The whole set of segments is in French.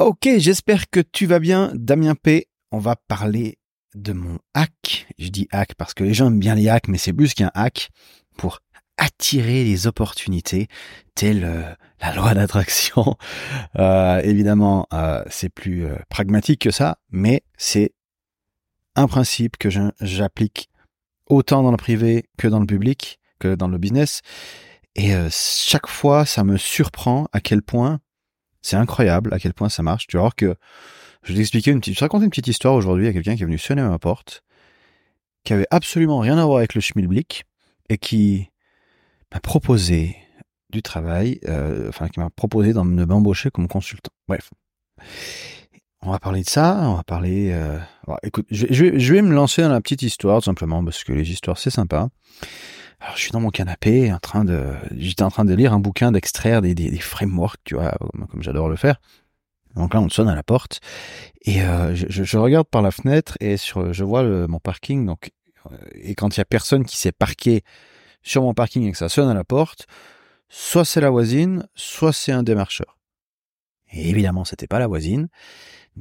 Ok, j'espère que tu vas bien, Damien P. On va parler de mon hack. Je dis hack parce que les gens aiment bien les hacks, mais c'est plus qu'un hack pour attirer les opportunités, telle euh, la loi d'attraction. Euh, évidemment, euh, c'est plus pragmatique que ça, mais c'est un principe que j'applique autant dans le privé que dans le public, que dans le business. Et chaque fois, ça me surprend à quel point c'est incroyable, à quel point ça marche. Tu vas voir que je vais t'expliquer une petite, je raconter une petite histoire aujourd'hui à quelqu'un qui est venu sonner à ma porte, qui avait absolument rien à voir avec le schmilblick et qui m'a proposé du travail, euh, enfin qui m'a proposé de m'embaucher comme consultant. Bref. On va parler de ça, on va parler... Euh... écoute, je, je vais me lancer dans la petite histoire, tout simplement, parce que les histoires, c'est sympa. Alors, je suis dans mon canapé, en train de, j'étais en train de lire un bouquin, d'extraire des, des, des frameworks, tu vois, comme j'adore le faire. Donc là, on sonne à la porte et euh, je, je, regarde par la fenêtre et sur, je vois le, mon parking. Donc, euh, et quand il y a personne qui s'est parqué sur mon parking et que ça sonne à la porte, soit c'est la voisine, soit c'est un démarcheur. Et évidemment, c'était pas la voisine.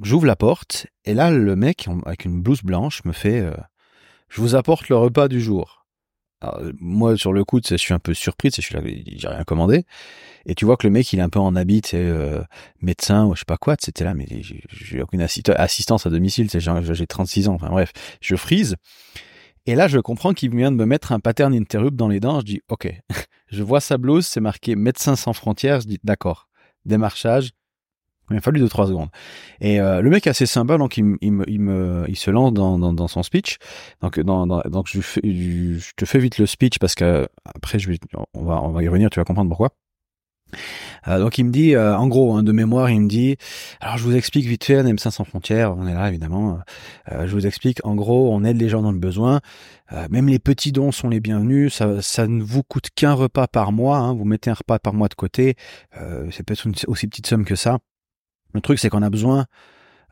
J'ouvre la porte et là, le mec avec une blouse blanche me fait euh, "Je vous apporte le repas du jour." Alors, moi, sur le coup, je suis un peu surpris, je suis là, j'ai rien commandé. Et tu vois que le mec, il est un peu en habit, euh, médecin ou je sais pas quoi, c'était là, mais j'ai aucune assistance à domicile, j'ai 36 ans, enfin bref, je frise. Et là, je comprends qu'il vient de me mettre un pattern interrupt dans les dents. Je dis, OK. je vois sa blouse, c'est marqué médecin sans frontières. Je dis, d'accord. Démarchage, il m'a fallu deux trois secondes. Et euh, le mec est assez sympa, donc il, il, me, il, me, il se lance dans, dans, dans son speech. Donc, dans, dans, donc je, fais, je te fais vite le speech parce que après on va, on va y revenir, tu vas comprendre pourquoi. Euh, donc il me dit, euh, en gros, hein, de mémoire, il me dit, alors je vous explique vite fait, un M5 sans frontières, on est là évidemment, euh, je vous explique, en gros, on aide les gens dans le besoin, même les petits dons sont les bienvenus, ça, ça ne vous coûte qu'un repas par mois, hein, vous mettez un repas par mois de côté, c'est peut-être aussi petite somme que ça, le truc, c'est qu'on a besoin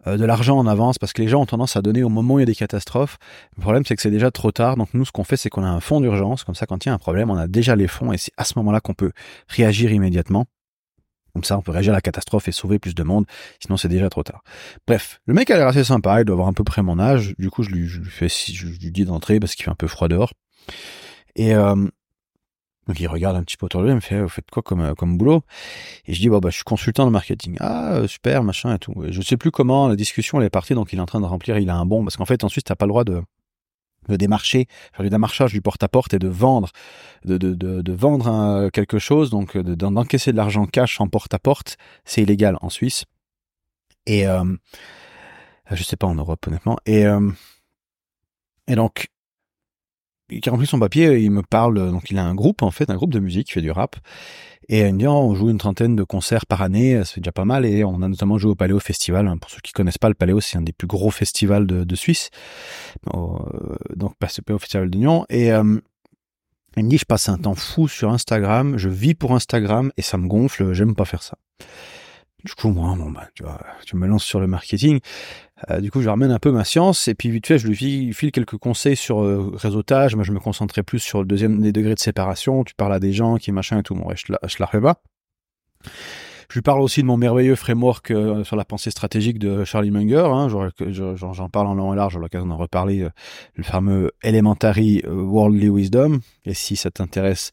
euh, de l'argent en avance parce que les gens ont tendance à donner au moment où il y a des catastrophes. Le problème, c'est que c'est déjà trop tard. Donc nous, ce qu'on fait, c'est qu'on a un fonds d'urgence. Comme ça, quand il y a un problème, on a déjà les fonds et c'est à ce moment-là qu'on peut réagir immédiatement. Comme ça, on peut réagir à la catastrophe et sauver plus de monde. Sinon, c'est déjà trop tard. Bref, le mec a l'air assez sympa. Il doit avoir à peu près mon âge. Du coup, je lui, je lui fais, je lui dis d'entrer parce qu'il fait un peu froid dehors. Et euh, donc il regarde un petit peu autour de lui, il me fait vous faites quoi comme euh, comme boulot? Et je dis bah, bah je suis consultant de marketing. Ah euh, super machin et tout. Et je sais plus comment la discussion elle est partie donc il est en train de remplir, il a un bon parce qu'en fait ensuite t'as pas le droit de de démarcher, faire du démarchage du porte-à-porte et de vendre, de, de, de, de vendre quelque chose, donc d'encaisser de l'argent cash en porte-à-porte, c'est illégal en Suisse. Et euh, je sais pas en Europe honnêtement. Et euh, et donc il remplit son papier, il me parle, donc il a un groupe en fait, un groupe de musique qui fait du rap, et il me dit oh, on joue une trentaine de concerts par année, c'est déjà pas mal, et on a notamment joué au Paléo Festival. Pour ceux qui connaissent pas le Paléo, c'est un des plus gros festivals de, de Suisse, euh, donc c'est au Festival de Nyon, et euh, il me dit je passe un temps fou sur Instagram, je vis pour Instagram et ça me gonfle, j'aime pas faire ça. Du coup, moi, bon, bah, tu vois, tu me lances sur le marketing. Euh, du coup, je ramène un peu ma science et puis vite fait, je lui file quelques conseils sur euh, réseautage. Moi, je me concentrais plus sur le deuxième des degrés de séparation. Tu parles à des gens qui machin et tout. Bon, je la, je pas. Je lui parle aussi de mon merveilleux framework euh, sur la pensée stratégique de Charlie Munger. Hein, J'en parle en long et large, j'ai l'occasion d'en reparler, euh, le fameux Elementary Worldly Wisdom. Et si ça t'intéresse,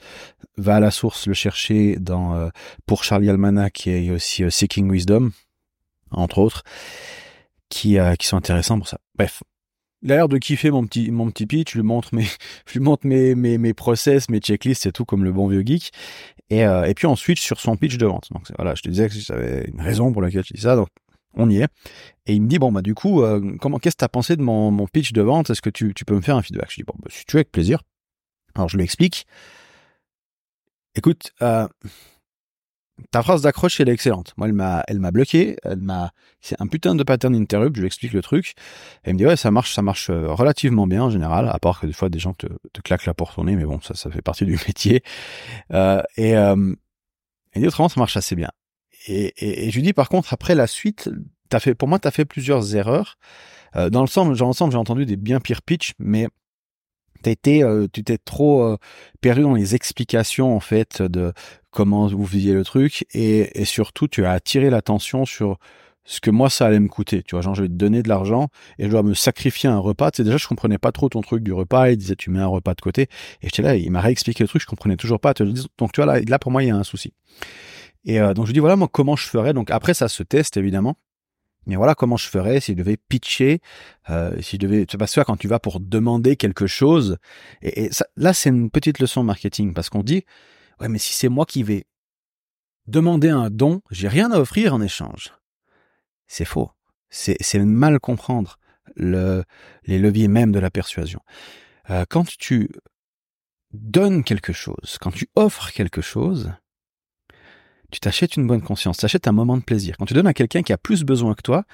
va à la source le chercher dans pour Charlie Almanac, qui est aussi Seeking Wisdom, entre autres qui, euh, qui sont intéressants pour ça. Bref. Il a l'air de kiffer mon petit, mon petit pitch, je lui montre mes, je lui montre mes, mes, process, mes checklists et tout, comme le bon vieux geek. Et, euh, puis on switch sur son pitch de vente. Donc voilà, je te disais que j'avais une raison pour laquelle je dis ça, donc on y est. Et il me dit, bon, bah, du coup, euh, comment, qu'est-ce que t'as pensé de mon, mon pitch de vente? Est-ce que tu, tu peux me faire un feedback? Je dis, bon, bah, si tu veux, avec plaisir. Alors, je lui explique. Écoute, euh, ta phrase d'accroche, elle est excellente. Moi, elle m'a, elle m'a bloqué. Elle m'a, c'est un putain de pattern interrupt. Je lui explique le truc. Elle me dit ouais, ça marche, ça marche euh, relativement bien en général. À part que des fois, des gens te, claquent la porte au nez, mais bon, ça, ça fait partie du métier. Euh, et euh, elle dit autrement, ça marche assez bien. Et, et, et, je lui dis par contre, après la suite, t'as fait, pour moi, t'as fait plusieurs erreurs. Euh, dans l'ensemble, dans l'ensemble, j'ai entendu des bien pires pitch, mais euh, tu t'es trop euh, perdu dans les explications en fait de comment vous faisiez le truc et, et surtout tu as attiré l'attention sur ce que moi ça allait me coûter. Tu vois, genre je vais te donner de l'argent et je dois me sacrifier un repas. Tu sais, déjà je comprenais pas trop ton truc du repas. Il disait tu mets un repas de côté et j'étais là, il m'a réexpliqué le truc, je comprenais toujours pas. Donc tu vois là, là pour moi il y a un souci. Et euh, donc je dis voilà moi comment je ferais? Donc après ça se teste évidemment. Mais voilà comment je ferais si je devais pitcher, euh, si je devais. Tu vois, quand tu vas pour demander quelque chose. Et, ça, là, c'est une petite leçon marketing parce qu'on dit, ouais, mais si c'est moi qui vais demander un don, j'ai rien à offrir en échange. C'est faux. C'est, c'est mal comprendre le, les leviers même de la persuasion. Euh, quand tu donnes quelque chose, quand tu offres quelque chose, tu t'achètes une bonne conscience, tu t'achètes un moment de plaisir. Quand tu donnes à quelqu'un qui a plus besoin que toi,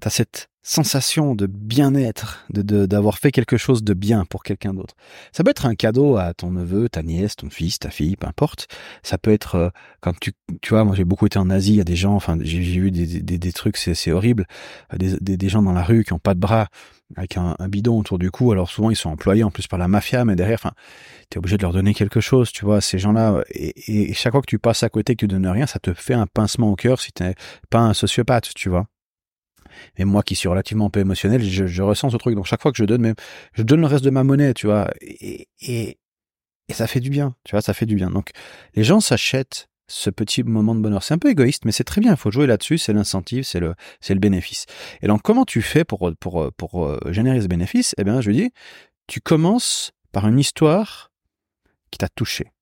tu as cette sensation de bien-être, de d'avoir fait quelque chose de bien pour quelqu'un d'autre. Ça peut être un cadeau à ton neveu, ta nièce, ton fils, ta fille, peu importe. Ça peut être euh, quand tu tu vois, moi j'ai beaucoup été en Asie, il y a des gens, enfin j'ai vu des, des, trucs, c'est horrible, des, des, des gens dans la rue qui ont pas de bras, avec un, bidon autour du cou. Alors souvent ils sont employés en plus par la mafia, mais derrière, enfin, t'es obligé de leur donner quelque chose, tu vois. Ces gens-là, et, et, chaque fois que tu passes à côté que tu donnes rien, ça te fait un pincement au cœur si t'es pas un sociopathe, tu vois. Et moi qui suis relativement peu émotionnel, je, je, ressens ce truc. Donc chaque fois que je donne, même, je donne le reste de ma monnaie, tu vois. Et, et, et ça fait du bien, tu vois, ça fait du bien. Donc les gens s'achètent ce petit moment de bonheur. C'est un peu égoïste, mais c'est très bien. Il faut jouer là-dessus. C'est l'incentive, c'est le, c'est le bénéfice. Et donc, comment tu fais pour, pour, pour, euh, générer ce bénéfice? Eh bien, je dis, tu commences par une histoire qui t'a touché.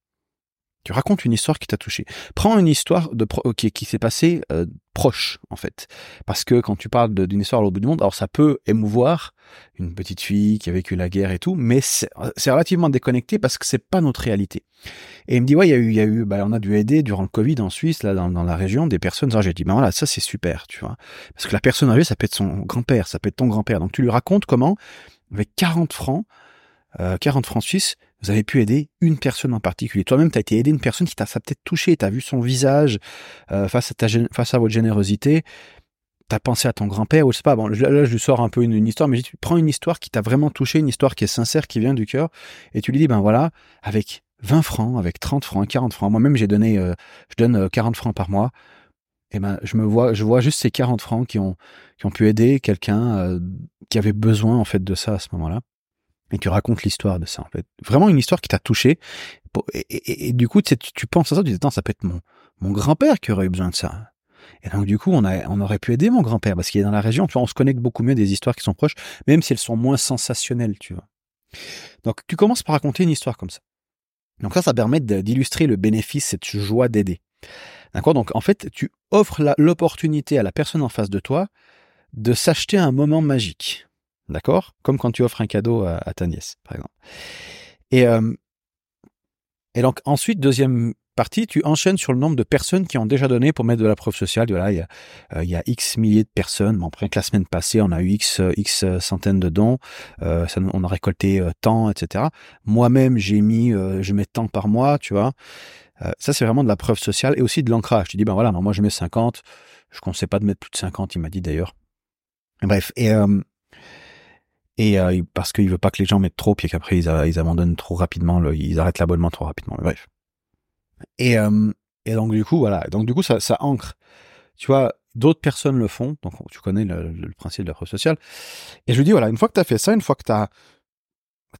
Tu racontes une histoire qui t'a touché. Prends une histoire de qui, qui s'est passée euh, proche, en fait. Parce que quand tu parles d'une histoire à l'autre bout du monde, alors ça peut émouvoir une petite fille qui a vécu la guerre et tout, mais c'est relativement déconnecté parce que c'est pas notre réalité. Et il me dit, ouais, il y a eu, il y a eu, bah, on a dû aider durant le Covid en Suisse, là, dans, dans la région, des personnes âgées. J'ai dit, ben voilà, ça c'est super, tu vois. Parce que la personne âgée, ça peut être son grand-père, ça peut être ton grand-père. Donc tu lui racontes comment, avec 40 francs, euh, 40 francs suisses, vous avez pu aider une personne en particulier. Toi-même, tu as été aidé une personne qui t'a peut-être touché, tu as vu son visage euh, face, à ta, face à votre générosité, tu as pensé à ton grand-père, ou je sais pas, bon, là, je lui sors un peu une, histoire, mais tu prends une histoire qui t'a vraiment touché, une histoire qui est sincère, qui vient du cœur, et tu lui dis, ben voilà, avec 20 francs, avec 30 francs, 40 francs, moi-même j'ai donné, euh, je donne 40 euh, francs par mois, et ben je me vois, je vois juste ces 40 francs qui ont, qui ont pu aider quelqu'un euh, qui avait besoin en fait de ça à ce moment-là et tu racontes l'histoire de ça en fait. Vraiment une histoire qui t'a touché. Et, du coup, tu, tu penses à ça, tu dis, attends, ça peut être mon, mon grand-père qui aurait eu besoin de ça. Et donc du coup, on, a, on aurait pu aider mon grand-père parce qu'il est dans la région. Tu vois, on se connecte beaucoup mieux des histoires qui sont proches, même si elles sont moins sensationnelles, tu vois. Donc tu commences par raconter une histoire comme ça. Donc ça, ça permet d'illustrer le bénéfice, cette joie d'aider. D'accord? Donc en fait, tu offres l'opportunité à la personne en face de toi de s'acheter un moment magique. D'accord? Comme quand tu offres un cadeau à, ta nièce, par exemple. Et, euh, et donc ensuite, deuxième partie, tu enchaînes sur le nombre de personnes qui ont déjà donné pour mettre de la preuve sociale. Voilà, il y a, euh, X milliers de personnes. Bon, après la semaine passée, on a eu X, X centaines de dons. Euh, on a récolté euh, tant, etc. Moi-même, j'ai mis, euh, je mets tant par mois, tu vois. ça, c'est vraiment de la preuve sociale et aussi de l'ancrage. Tu dis, ben voilà, moi, je mets 50. Je ne conseille pas de mettre plus de 50, il m'a dit d'ailleurs. Bref, et et euh, parce qu'il veut pas que les gens mettent trop, puis qu'après ils, abandonnent trop rapidement, ils arrêtent l'abonnement trop rapidement. Bref. Et, euh, et donc du coup, voilà. Donc du coup, ça, ça ancre. Tu vois, d'autres personnes le font, donc tu connais le, le principe de la preuve sociale. Et je lui dis, voilà, une fois que tu as fait ça, une fois que tu as,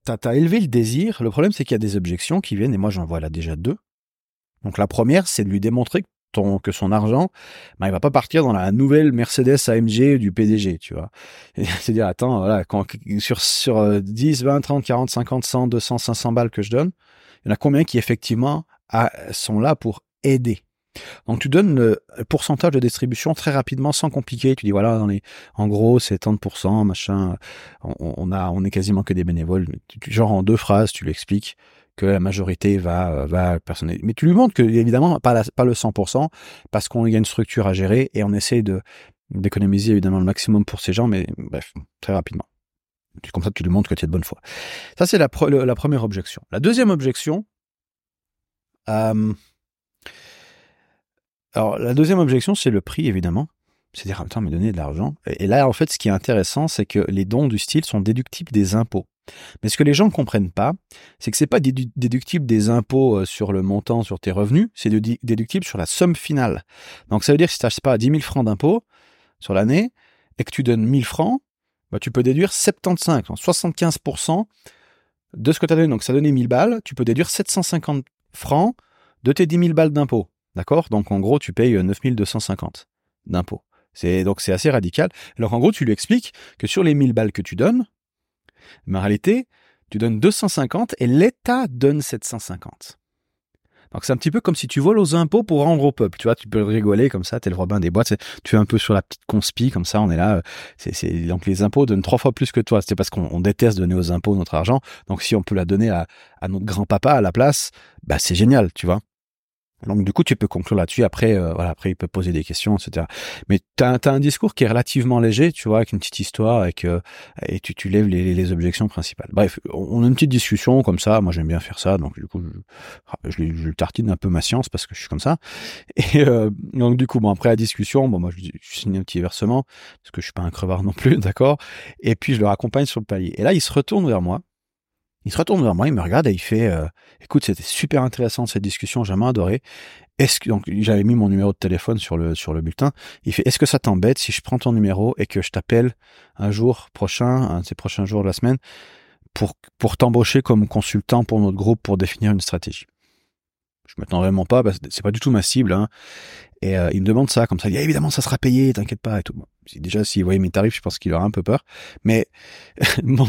as, élevé le désir, le problème c'est qu'il y a des objections qui viennent, et moi j'en vois là déjà deux. Donc la première, c'est de lui démontrer que que son argent, bah, il va pas partir dans la nouvelle Mercedes AMG du PDG, tu vois. C'est-à-dire, attends, voilà, quand, sur, sur 10, 20, 30, 40, 50, 100, 200, 500 balles que je donne, il y en a combien qui effectivement sont là pour aider? Donc tu donnes le pourcentage de distribution très rapidement, sans compliquer. Tu dis voilà, dans les, en gros c'est 30%, machin. On, on, a, on est quasiment que des bénévoles. Genre en deux phrases, tu l'expliques que la majorité va euh, va personnel. Mais tu lui montres que évidemment pas pas le 100% parce qu'on y a une structure à gérer et on essaie de d'économiser évidemment le maximum pour ces gens, mais bref, très rapidement. Comme ça, tu lui montres que tu es de bonne foi. Ça, c'est la, la première objection. La deuxième objection, euh, alors la deuxième objection, c'est le prix, évidemment. C'est-à-dire, attends, mais donner de l'argent. Et là, en fait, ce qui est intéressant, c'est que les dons du style sont déductibles des impôts. Mais ce que les gens ne comprennent pas, c'est que c'est pas déductible des impôts euh, sur le montant sur tes revenus, c'est déductible sur la somme finale. Donc ça veut dire que si tu n'achètes pas 10 000 francs d'impôts, sur l'année et que tu donnes 1000 francs, bah, tu peux déduire 75, 75% de ce que tu as donné. Donc, ça donnait 1000 balles, tu peux déduire 750 francs de tes 10 000 balles d'impôts. D'accord? Donc, en gros, tu payes 9250 d'impôts. C'est, donc, c'est assez radical. Alors, en gros, tu lui expliques que sur les 1000 balles que tu donnes, mais en réalité, tu donnes 250 et l'État donne 750. Donc c'est un petit peu comme si tu voles aux impôts pour rendre au peuple. Tu vois, tu peux rigoler comme ça, t'es le Robin des boîtes. Tu es un peu sur la petite conspi comme ça. On est là. C'est, c'est donc les impôts donnent trois fois plus que toi. C'est parce qu'on déteste donner aux impôts notre argent. Donc si on peut la donner à, à notre grand papa à la place, bah c'est génial, tu vois. Donc du coup, tu peux conclure là-dessus. Après, euh, voilà, après, il peut poser des questions, etc. Mais tu as, un discours qui est relativement léger, tu vois, avec une petite histoire, avec, euh, et tu, tu lèves les, les, objections principales. Bref, on a une petite discussion comme ça. Moi, j'aime bien faire ça. Donc du coup, je, je, je, tartine un peu ma science parce que je suis comme ça. Et euh, donc du coup, bon, après la discussion, bon, moi, je, je signe un petit versement parce que je suis pas un crevard non plus, d'accord. Et puis je le raccompagne sur le palier. Et là, il se retourne vers moi il se retourne vers moi, il me regarde et il fait euh, "Écoute, c'était super intéressant cette discussion, j'ai vraiment adoré. Est-ce que donc j'avais mis mon numéro de téléphone sur le sur le bulletin. Il fait "Est-ce que ça t'embête si je prends ton numéro et que je t'appelle un jour prochain, un de ces prochains jours de la semaine pour pour t'embaucher comme consultant pour notre groupe pour définir une stratégie?" Je m'attends vraiment pas, parce que c'est pas du tout ma cible. Hein. Et euh, il me demande ça, comme ça. Il dit, évidemment, ça sera payé, t'inquiète pas. Et tout. Déjà, s'il voyait mes tarifs, je pense qu'il aurait un peu peur. Mais mon,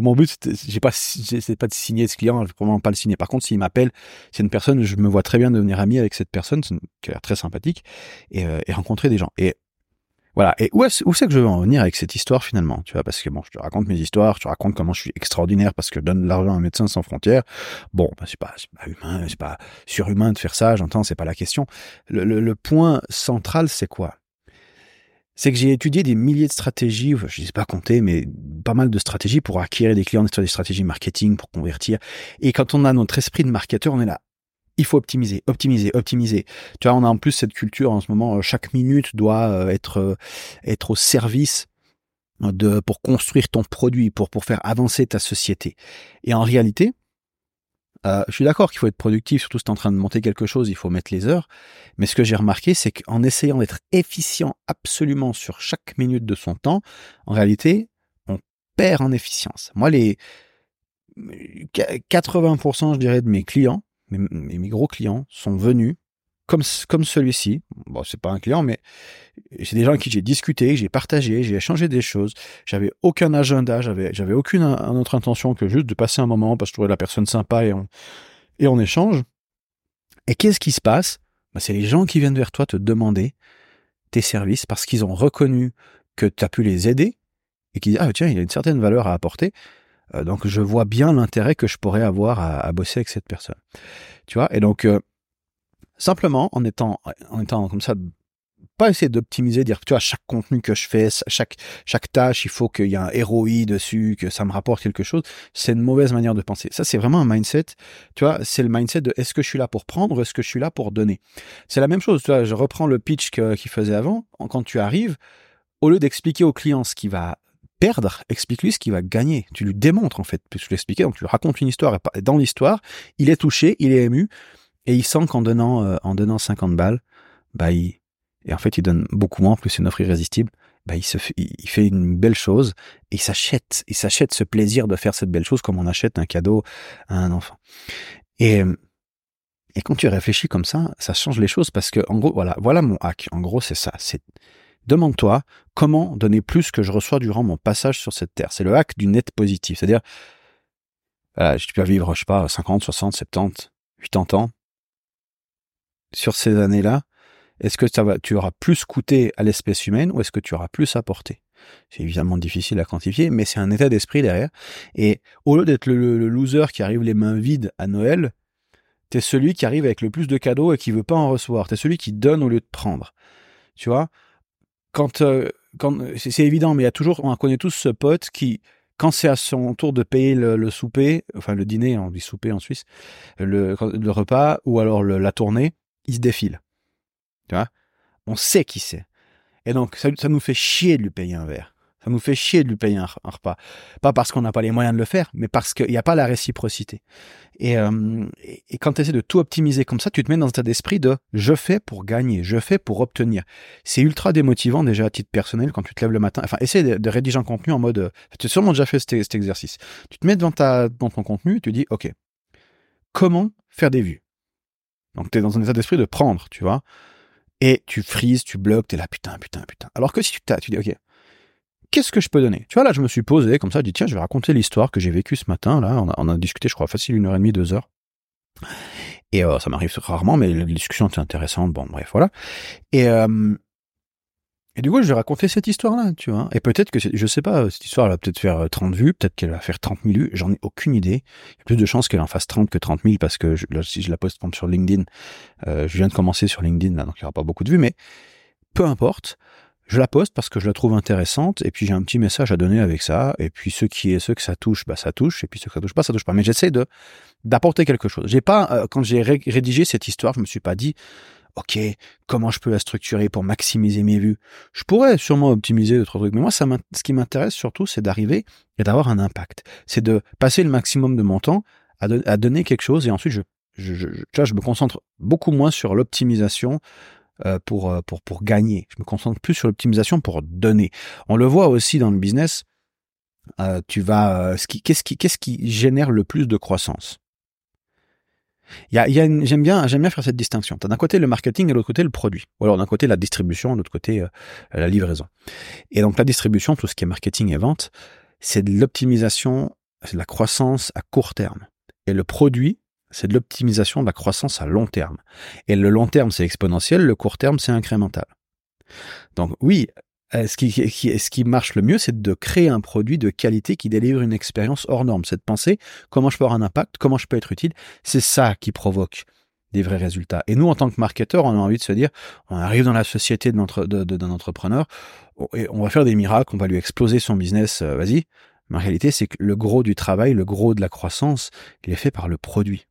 mon but, j'ai pas, c'est pas de signer ce client, je vraiment pas le signer. Par contre, s'il m'appelle, c'est une personne, je me vois très bien devenir ami avec cette personne, qui a l'air très sympathique, et, euh, et rencontrer des gens. Et voilà. Et où, est-ce, où c'est que je veux en venir avec cette histoire finalement Tu vois, parce que bon, je te raconte mes histoires, je te raconte comment je suis extraordinaire parce que je donne de l'argent à un médecin sans frontières. Bon, bah, c'est pas, pas humain, c'est pas surhumain de faire ça. J'entends, c'est pas la question. Le, le point central, c'est quoi? C'est que j'ai étudié des milliers de stratégies, je ne sais pas compter, mais pas mal de stratégies pour acquérir des clients, des stratégies marketing, pour convertir. Et quand on a notre esprit de marketeur, on est là, il faut optimiser, optimiser, optimiser. Tu vois, on a en plus cette culture en ce moment, euh, chaque minute doit euh, être euh, être au service de pour construire ton produit, pour pour faire avancer ta société. Et en réalité, euh, je suis d'accord qu'il faut être productif, surtout si tu es en train de monter quelque chose, il faut mettre les heures. Mais ce que j'ai remarqué, c'est qu'en essayant d'être efficient absolument sur chaque minute de son temps, en réalité, on perd en efficience. Moi, les 80%, je dirais, de mes clients, mes, mes, gros clients sont venus comme, comme celui-ci. Bon, c'est pas un client, mais c'est des gens avec qui j'ai discuté, j'ai partagé, j'ai échangé des choses. J'avais aucun agenda, j'avais, j'avais aucune autre intention que juste de passer un moment parce que je trouvais la personne sympa et on, et on échange. Et qu'est-ce qui se passe? Bah, c'est les gens qui viennent vers toi te demander tes services parce qu'ils ont reconnu que tu as pu les aider et qui disent, ah, tiens, il y a une certaine valeur à apporter. Euh, donc je vois bien l'intérêt que je pourrais avoir à, à, bosser avec cette personne. Tu vois? Et donc euh, simplement en étant en étant comme ça pas essayer d'optimiser, dire tu vois chaque contenu que je fais, chaque chaque tâche, il faut qu'il y ait un ROI dessus, que ça me rapporte quelque chose. C'est une mauvaise manière de penser. Ça c'est vraiment un mindset. Tu vois, c'est le mindset de est-ce que je suis là pour prendre, est-ce que je suis là pour donner. C'est la même chose. Tu je reprends le pitch qu'il faisait avant. Quand tu arrives, au lieu d'expliquer au client ce qui va perdre, explique-lui ce qu'il va gagner. Tu lui démontres en fait, tu l'expliquais, donc tu lui racontes une histoire et dans l'histoire, il est touché, il est ému et il sent qu'en donnant euh, en donnant 50 balles, bah il et en fait il donne beaucoup moins, plus c'est une offre irrésistible. Bah il se fait, il fait une belle chose et il s'achète, il s'achète ce plaisir de faire cette belle chose comme on achète un cadeau à un enfant. Et et quand tu réfléchis comme ça, ça change les choses parce que en gros voilà, voilà mon hack. En gros c'est ça, c'est Demande-toi comment donner plus que je reçois durant mon passage sur cette terre. C'est le hack du net positif. C'est-à-dire, voilà, tu peux vivre, je sais pas, 50, 60, 70, 80 ans. Sur ces années-là, est-ce que ça va, tu auras plus coûté à l'espèce humaine ou est-ce que tu auras plus apporté C'est évidemment difficile à quantifier, mais c'est un état d'esprit derrière. Et au lieu d'être le, loser qui arrive les mains vides à Noël, t'es celui qui arrive avec le plus de cadeaux et qui veut pas en recevoir. T'es celui qui donne au lieu de prendre. Tu vois? Quand, euh, quand c'est évident, mais il y a toujours, on connaît tous ce pote qui, quand c'est à son tour de payer le, souper, enfin le dîner, on dit souper en Suisse, le, repas ou alors la tournée, il se défile. Tu vois? On sait qui c'est. Et donc, ça, ça, nous fait chier de lui payer un verre. Ça nous fait chier de lui payer un, repas. Pas parce qu'on n'a pas les moyens de le faire, mais parce qu'il n'y a pas la réciprocité. Et, euh, et quand tu essaies de tout optimiser comme ça, tu te mets dans un état d'esprit de je fais pour gagner, je fais pour obtenir. C'est ultra démotivant déjà à titre personnel quand tu te lèves le matin. Enfin, essaie de, rédiger un contenu en mode. Tu as sûrement déjà fait cet, cet, exercice. Tu te mets devant, ta, dans ton contenu et tu dis ok, comment faire des vues? Donc tu es dans un état d'esprit de prendre, tu vois. Et tu frises, tu bloques, tu es là putain, putain, putain. Alors que si tu t'as, tu dis ok, qu'est-ce que je peux donner? Tu vois, là, je me suis posé comme ça, je dis, tiens, je vais raconter l'histoire que j'ai vécue ce matin. Là, on a, discuté, je crois, facile une heure et demie, deux heures. Et euh, ça m'arrive rarement, mais la discussion était intéressante. Bon, bref, voilà. Et, euh, et du coup, je vais raconter cette histoire-là, tu vois. Et peut-être que, je sais pas, cette histoire, elle va peut-être faire 30 euh, vues, peut-être qu'elle va faire 30 000 vues, j'en ai aucune idée. Il y a plus de chances qu'elle en fasse 30 que 30 000 parce que si je la poste sur LinkedIn, je viens de commencer sur LinkedIn, là, donc il n'y aura pas beaucoup de vues, mais peu importe. Je la poste parce que je la trouve intéressante et puis j'ai un petit message à donner avec ça. Et puis ceux qui ceux que ça touche bah ça touche. Et puis ceux que ça touche pas ça touche pas. Mais j'essaie de d'apporter quelque chose. J'ai pas euh, quand j'ai rédigé cette histoire je me suis pas dit ok comment je peux la structurer pour maximiser mes vues? Je pourrais sûrement optimiser d'autres trucs mais moi ce qui m'intéresse surtout c'est d'arriver et d'avoir un impact c'est de passer le maximum de mon temps à, donner quelque chose et ensuite je me concentre beaucoup moins sur l'optimisation euh, pour, euh, pour, pour gagner. Je me concentre plus sur l'optimisation pour donner. On le voit aussi dans le business. Euh, tu vas, qui, qu'est-ce qui, qu'est-ce qui génère le plus de croissance? Il y a, a j'aime bien, j'aime bien faire cette distinction. T'as d'un côté le marketing et de l'autre côté le produit. Ou alors d'un côté la distribution, de l'autre côté la livraison. Et donc la distribution, tout ce qui est marketing et vente, c'est de l'optimisation, c'est de la croissance à court terme. Et le produit, c'est de l'optimisation de la croissance à long terme. Et le long terme, c'est exponentiel, le court terme, c'est incrémental. Donc oui, euh, ce qui, ce qui marche le mieux, c'est de créer un produit de qualité qui délivre une expérience hors norme. C'est de penser comment je peux avoir un impact, comment je peux être utile. C'est ça qui provoque des vrais résultats. Et nous, en tant que marketeurs, on a envie de se dire, on arrive dans la société d'un entrepreneur, et on va faire des miracles, on va lui exploser son business, euh, vas-y. Mais en réalité, c'est que le gros du travail, le gros de la croissance, il est fait par le produit.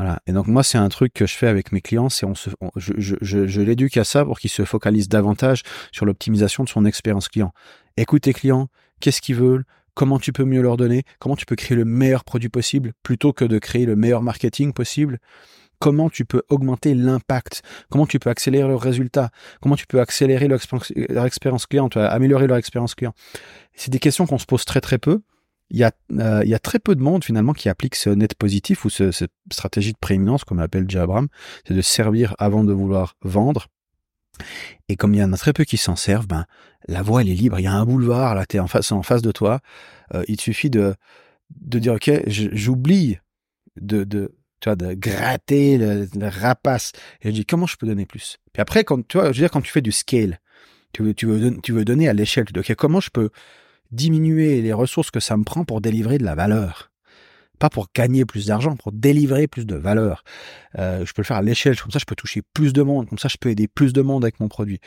Voilà. Et donc moi, c'est un truc que je fais avec mes clients, c'est on se, je, l'éduque à ça pour qu'ils se focalisent davantage sur l'optimisation de son expérience client. Écoute tes clients, qu'est-ce qu'ils veulent, comment tu peux mieux leur donner, comment tu peux créer le meilleur produit possible plutôt que de créer le meilleur marketing possible. Comment tu peux augmenter l'impact Comment tu peux accélérer leurs résultats Comment tu peux accélérer leur expérience client, améliorer leur expérience client C'est des questions qu'on se pose très très peu il y, a, euh, il y a très peu de monde finalement qui applique ce net positif ou ce, cette stratégie de prééminence, comme l'appelle J. Abraham, c'est de servir avant de vouloir vendre. Et comme il y en a très peu qui s'en servent, ben la voie elle est libre. Il y a un boulevard là, t'es en face, en face de toi. Euh, il te suffit de de dire ok, j'oublie de de tu vois de gratter le, rapace. Et je dis comment je peux donner plus? Puis après quand tu vois, je veux dire quand tu fais du scale, tu veux tu veux tu veux donner à l'échelle. Tu dis ok comment je peux diminuer les ressources que ça me prend pour délivrer de la valeur. Pas pour gagner plus d'argent, pour délivrer plus de valeur. Euh, je peux le faire à l'échelle, comme ça je peux toucher plus de monde, comme ça je peux aider plus de monde avec mon produit.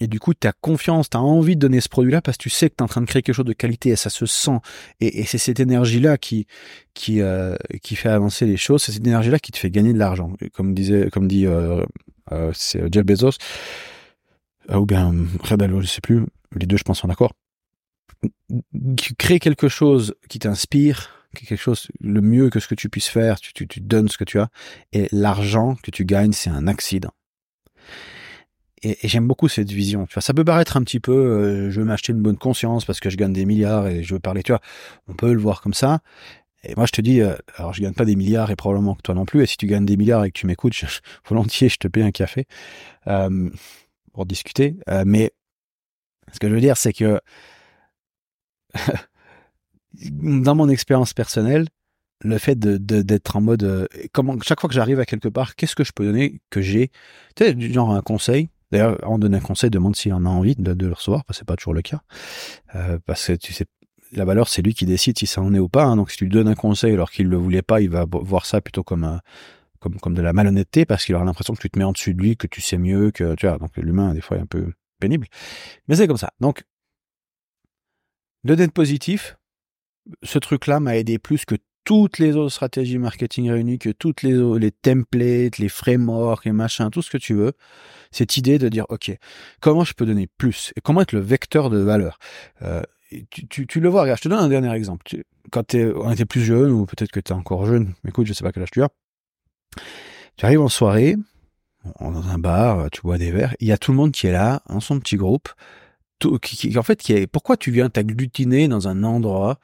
Et du coup, tu as confiance, tu as envie de donner ce produit-là parce que tu sais que tu es en train de créer quelque chose de qualité et ça se sent. Et, c'est cette énergie-là qui qui euh, qui fait avancer les choses, c'est cette énergie-là qui te fait gagner de l'argent. Comme disait, comme dit euh, euh c'est Jeff Bezos, ou bien Red je sais plus, les deux je pense sont d'accord tu crées quelque chose qui t'inspire, quelque chose le mieux que ce que tu puisses faire, tu, tu, tu donnes ce que tu as, et l'argent que tu gagnes, c'est un accident. Et, j'aime beaucoup cette vision. Tu vois, ça peut paraître un petit peu, euh, je veux m'acheter une bonne conscience parce que je gagne des milliards et je veux parler. Tu vois, on peut le voir comme ça. Et moi, je te dis, euh, alors je gagne pas des milliards et probablement que toi non plus. Et si tu gagnes des milliards et que tu m'écoutes, volontiers, je te paye un café euh, pour discuter. mais ce que je veux dire, c'est que dans mon expérience personnelle, le fait d'être en mode euh, chaque fois que j'arrive à quelque part, qu'est-ce que je peux donner que j'ai? Tu sais, genre un conseil. D'ailleurs, on donne un conseil, demande s'il en a envie de, le recevoir, parce que c'est pas toujours le cas. Euh, parce que tu sais, la valeur, c'est lui qui décide si ça en est ou pas. Hein. donc, si tu lui donnes un conseil alors qu'il le voulait pas, il va voir ça plutôt comme un, comme, comme de la malhonnêteté parce qu'il aura l'impression que tu te mets en dessus de lui, que tu sais mieux, que tu vois. Donc, l'humain, des fois, est un peu pénible. Mais c'est comme ça. Donc, le net positif, ce truc-là m'a aidé plus que toutes les autres stratégies marketing réunies, que toutes les, les templates, les frameworks, les machins, tout ce que tu veux, cette idée de dire, OK, comment je peux donner plus et comment être le vecteur de valeur? Euh, tu, tu, tu, le vois, regarde, je te donne un dernier exemple. quand es, on était plus jeune, ou peut-être que tu es encore jeune, mais écoute, je sais pas quel âge tu as, tu arrives en soirée, dans un bar, tu bois des verres, il y a tout le monde qui est là, en son petit groupe, en fait, pourquoi tu viens t'agglutiner dans un endroit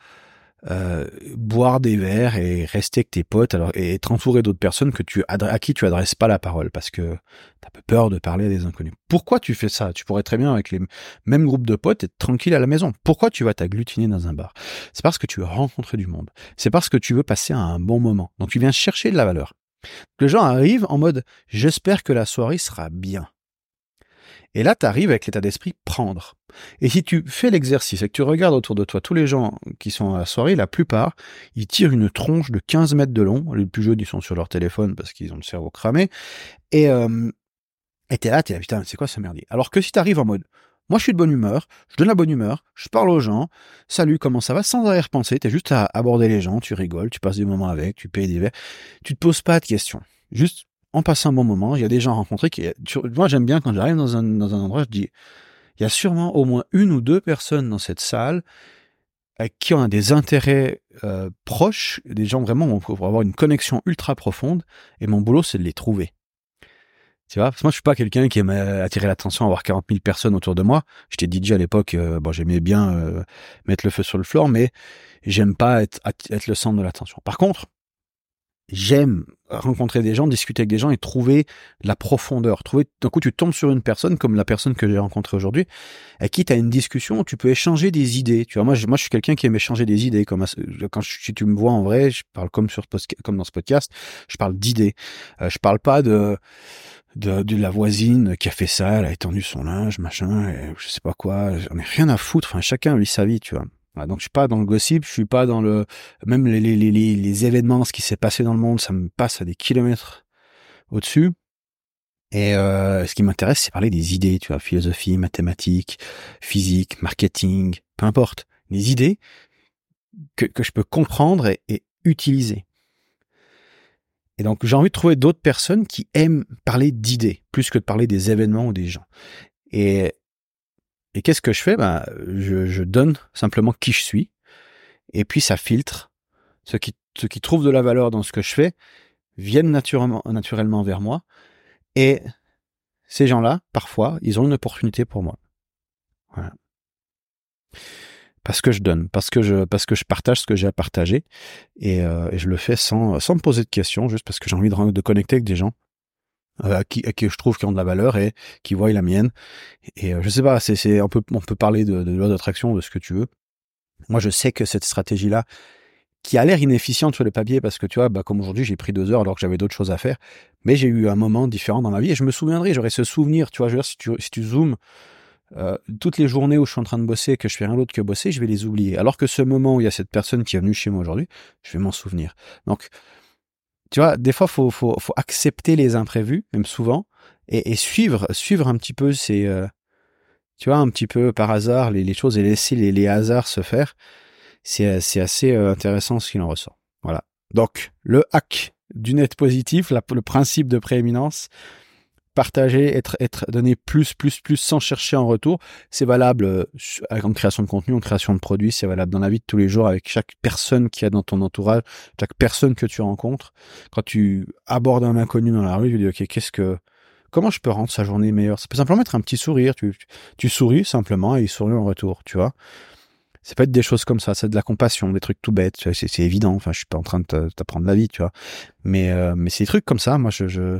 euh, boire des verres et rester avec tes potes alors et être entouré d'autres personnes que tu à qui tu adresses pas la parole parce que t'as peu peur de parler à des inconnus. Pourquoi tu fais ça? Tu pourrais très bien avec les mêmes groupes de potes être tranquille à la maison. Pourquoi tu vas t'agglutiner dans un bar? C'est parce que tu veux rencontrer du monde. C'est parce que tu veux passer un bon moment. Donc tu viens chercher de la valeur. Les gens arrivent en mode j'espère que la soirée sera bien. Et là, tu arrives avec l'état d'esprit prendre. Et si tu fais l'exercice et que tu regardes autour de toi tous les gens qui sont à la soirée, la plupart, ils tirent une tronche de 15 mètres de long. Les plus jeunes, ils sont sur leur téléphone parce qu'ils ont le cerveau cramé. Et euh, t'es là, t'es là, putain, c'est quoi ce merdier? Alors que si t'arrives en mode, moi je suis de bonne humeur, je donne la bonne humeur, je parle aux gens, salut, comment ça va, sans arrière-pensée, t'es juste à aborder les gens, tu rigoles, tu passes des moments avec, tu payes des verres, tu te poses pas de questions. Juste on passe un bon moment. Il y a des gens rencontrés qui, moi j'aime bien quand j'arrive dans un, dans un endroit, je dis, il y a sûrement au moins une ou deux personnes dans cette salle qui ont des intérêts euh, proches, des gens vraiment pour avoir une connexion ultra profonde. Et mon boulot, c'est de les trouver. Tu vois, parce que moi, je suis pas quelqu'un qui aime attirer l'attention, avoir 40 000 personnes autour de moi. J'étais DJ à l'époque, euh, bon, j'aimais bien euh, mettre le feu sur le floor, mais j'aime pas être, être le centre de l'attention. Par contre, j'aime rencontrer des gens, discuter avec des gens et trouver la profondeur. Trouver, d'un coup, tu tombes sur une personne comme la personne que j'ai rencontrée aujourd'hui, à qui tu as une discussion où tu peux échanger des idées. Tu vois, moi, je, moi, je suis quelqu'un qui aime échanger des idées. Comme quand si tu me vois en vrai, je parle comme sur comme dans ce podcast, je parle d'idées. Euh, je parle pas de, de, de la voisine qui a fait ça, elle a étendu son linge, machin, et je sais pas quoi. J'en ai rien à foutre. Enfin, chacun vit sa vie, tu vois donc je suis pas dans le gossip, je suis pas dans le même les, les, les, les événements, ce qui s'est passé dans le monde, ça me passe à des kilomètres au-dessus. Et euh, ce qui m'intéresse, c'est parler des idées, tu vois, philosophie, mathématiques, physique, marketing, peu importe, les idées que, que je peux comprendre et, et utiliser. Et donc j'ai envie de trouver d'autres personnes qui aiment parler d'idées plus que de parler des événements ou des gens. Et et qu'est-ce que je fais? Ben, je, donne simplement qui je suis, et puis ça filtre. Ceux qui, ceux trouvent de la valeur dans ce que je fais viennent naturellement, vers moi, et ces gens-là, parfois, ils ont une opportunité pour moi. Parce que je donne, parce que je, parce que je partage ce que j'ai à partager, et, euh, et, je le fais sans, sans me poser de questions, juste parce que j'ai envie de, de connecter avec des gens à, qui, qui je trouve qui ont de la valeur et qui voient la mienne. Et euh, je sais pas, c'est, on peut, on peut parler de, de loi d'attraction, de ce que tu veux. Moi, je sais que cette stratégie-là, qui a l'air inefficiente sur le papier, parce que tu vois, bah, comme aujourd'hui, j'ai pris deux heures alors que j'avais d'autres choses à faire, mais j'ai eu un moment différent dans ma vie et je me souviendrai, j'aurais ce souvenir, tu vois, je veux dire, si tu, si tu zoomes, euh, toutes les journées où je suis en train de bosser et que je fais rien d'autre que bosser, je vais les oublier. Alors que ce moment où il y a cette personne qui est venue chez moi aujourd'hui, je vais m'en souvenir. Donc, tu vois, des fois, faut, faut, faut accepter les imprévus, même souvent, et, suivre, suivre un petit peu ces, euh, tu vois, un petit peu par hasard les, les choses et laisser les, les hasards se faire. C'est, assez euh, intéressant ce qu'il en ressort. Voilà. Donc, le hack du net positif, le principe de prééminence, partager, être, être donné plus, plus, plus sans chercher en retour. C'est valable euh, en création de contenu, en création de produits, c'est valable dans la vie de tous les jours avec chaque personne qui a dans ton entourage, chaque personne que tu rencontres. Quand tu abordes un inconnu dans la rue, tu dis, OK, qu'est-ce que, comment je peux rendre sa journée meilleure? Ça peut simplement être un petit sourire. Tu, tu, souris simplement et il sourit en retour, tu vois. C'est pas être des choses comme ça, c'est de la compassion, des trucs tout bêtes, c'est évident. Enfin, je suis pas en train de t'apprendre la vie, tu vois. Mais, euh, mais c'est des trucs comme ça, moi, je, je,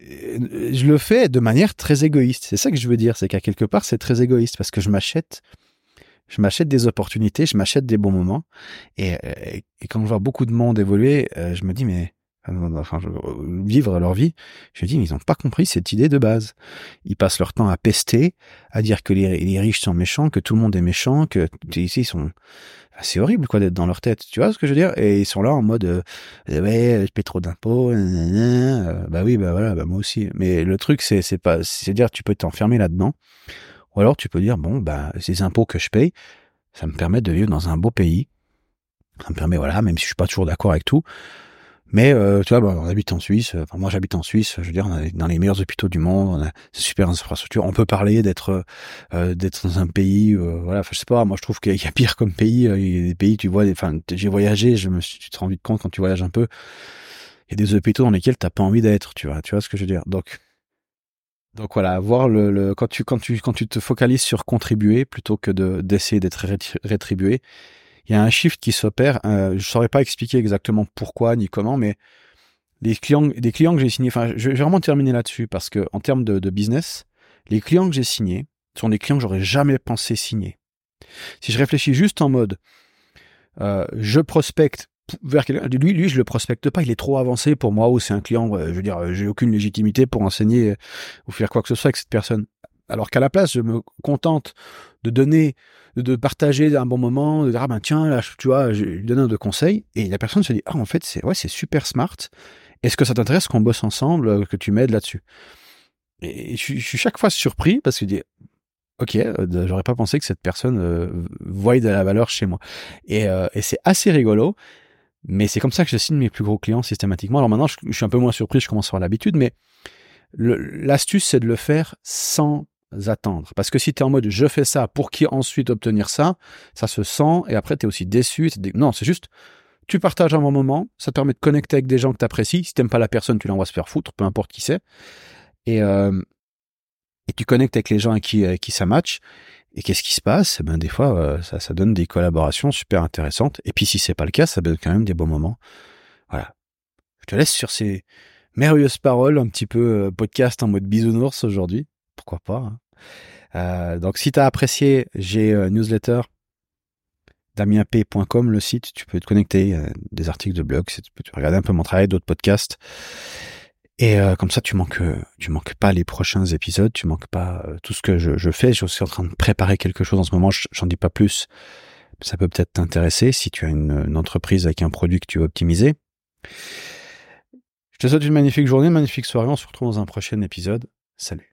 je le fais de manière très égoïste. C'est ça que je veux dire, c'est qu'à quelque part, c'est très égoïste parce que je m'achète, je m'achète des opportunités, je m'achète des bons moments. Et, quand je vois beaucoup de monde évoluer, euh, je me dis, mais vivre leur vie, je me dis, mais ils n'ont pas compris cette idée de base. Ils passent leur temps à pester, à dire que les, les riches sont méchants, que tout le monde est méchant, que ici ils sont c'est horrible quoi d'être dans leur tête tu vois ce que je veux dire? Et ils sont là en mode euh, ouais je paie trop d'impôts euh, bah oui bah voilà bah moi aussi. Mais le truc c'est c'est pas c'est dire tu peux t'enfermer là dedans ou alors tu peux dire bon bah ces impôts que je paye ça me permet de vivre dans un beau pays. Ça me permet, voilà, même si je suis pas toujours d'accord avec tout, mais euh, tu vois, bah, on habite en Suisse. Moi, j'habite en Suisse. Je veux dire, on est dans les meilleurs hôpitaux du monde. On a super infrastructures. On peut parler d'être euh, d'être dans un pays. Euh, voilà. Enfin, je sais pas. Moi, je trouve qu'il y a pire comme pays. Il y a des pays, tu vois. Enfin, j'ai voyagé. Je me suis, tu te rends compte quand tu voyages un peu. Il y a des hôpitaux dans lesquels t'as pas envie d'être. Tu vois. Tu vois ce que je veux dire. Donc, donc voilà, voir le, le quand tu quand tu quand tu te focalises sur contribuer plutôt que de d'essayer d'être rétribué il y a un shift qui s'opère. Euh, je saurais pas expliquer exactement pourquoi ni comment, mais les clients, des clients que j'ai signés, enfin, je vais vraiment terminer là-dessus parce que en termes de, business, les clients que j'ai signés sont des clients que j'aurais jamais pensé signer. Si je réfléchis juste en mode, euh, je prospecte vers quelqu'un, lui, lui, je le prospecte pas, il est trop avancé pour moi ou c'est un client, je veux dire, j'ai aucune légitimité pour enseigner ou faire quoi que ce soit avec cette personne. Alors qu'à la place, je me contente de donner, de partager un bon moment, de dire, ah ben tiens, là, tu vois, je lui donne un de conseils, et la personne se dit, ah en fait, c'est ouais, c'est super smart. Est-ce que ça t'intéresse qu'on bosse ensemble, euh, que tu m'aides là-dessus? Et je, suis chaque fois surpris parce que je dis, ok, euh, j'aurais pas pensé que cette personne euh, de la valeur chez moi. Et, et c'est assez rigolo. Mais c'est comme ça que je signe mes plus gros clients systématiquement. Alors maintenant, je, je suis un peu moins surpris, je commence à avoir l'habitude, mais l'astuce, c'est de le faire sans attendre. Parce que si tu es en mode je fais ça pour qui ensuite obtenir ça, ça se sent et après tu es aussi déçu. Non, c'est juste tu partages un bon moment, ça te permet de connecter avec des gens que tu apprécies. Si t'aimes pas la personne, tu l'envoies se faire foutre, peu importe qui c'est. Et, euh, et tu connectes avec les gens avec qui, qui ça match. Et qu'est-ce qui se passe? Eh ben, Des fois, euh, ça, ça donne des collaborations super intéressantes. Et puis si c'est pas le cas, ça donne quand même des bons moments. Voilà. Je te laisse sur ces merveilleuses paroles, un petit peu euh, podcast en mode bisounours aujourd'hui pourquoi pas. Hein. Euh, donc si tu as apprécié, j'ai euh, newsletter damienp.com le site, tu peux te connecter, euh, des articles de blog, tu peux regarder un peu mon travail, d'autres podcasts. Et comme ça, tu manques, tu manques pas les prochains épisodes, tu manques pas tout ce que je, fais. Je suis en train de préparer quelque chose en ce moment. J'en dis pas plus. Ça peut peut-être t'intéresser si tu as une, une, entreprise avec un produit que tu veux optimiser. Je te souhaite une magnifique journée, une magnifique soirée. On se retrouve dans un prochain épisode. Salut.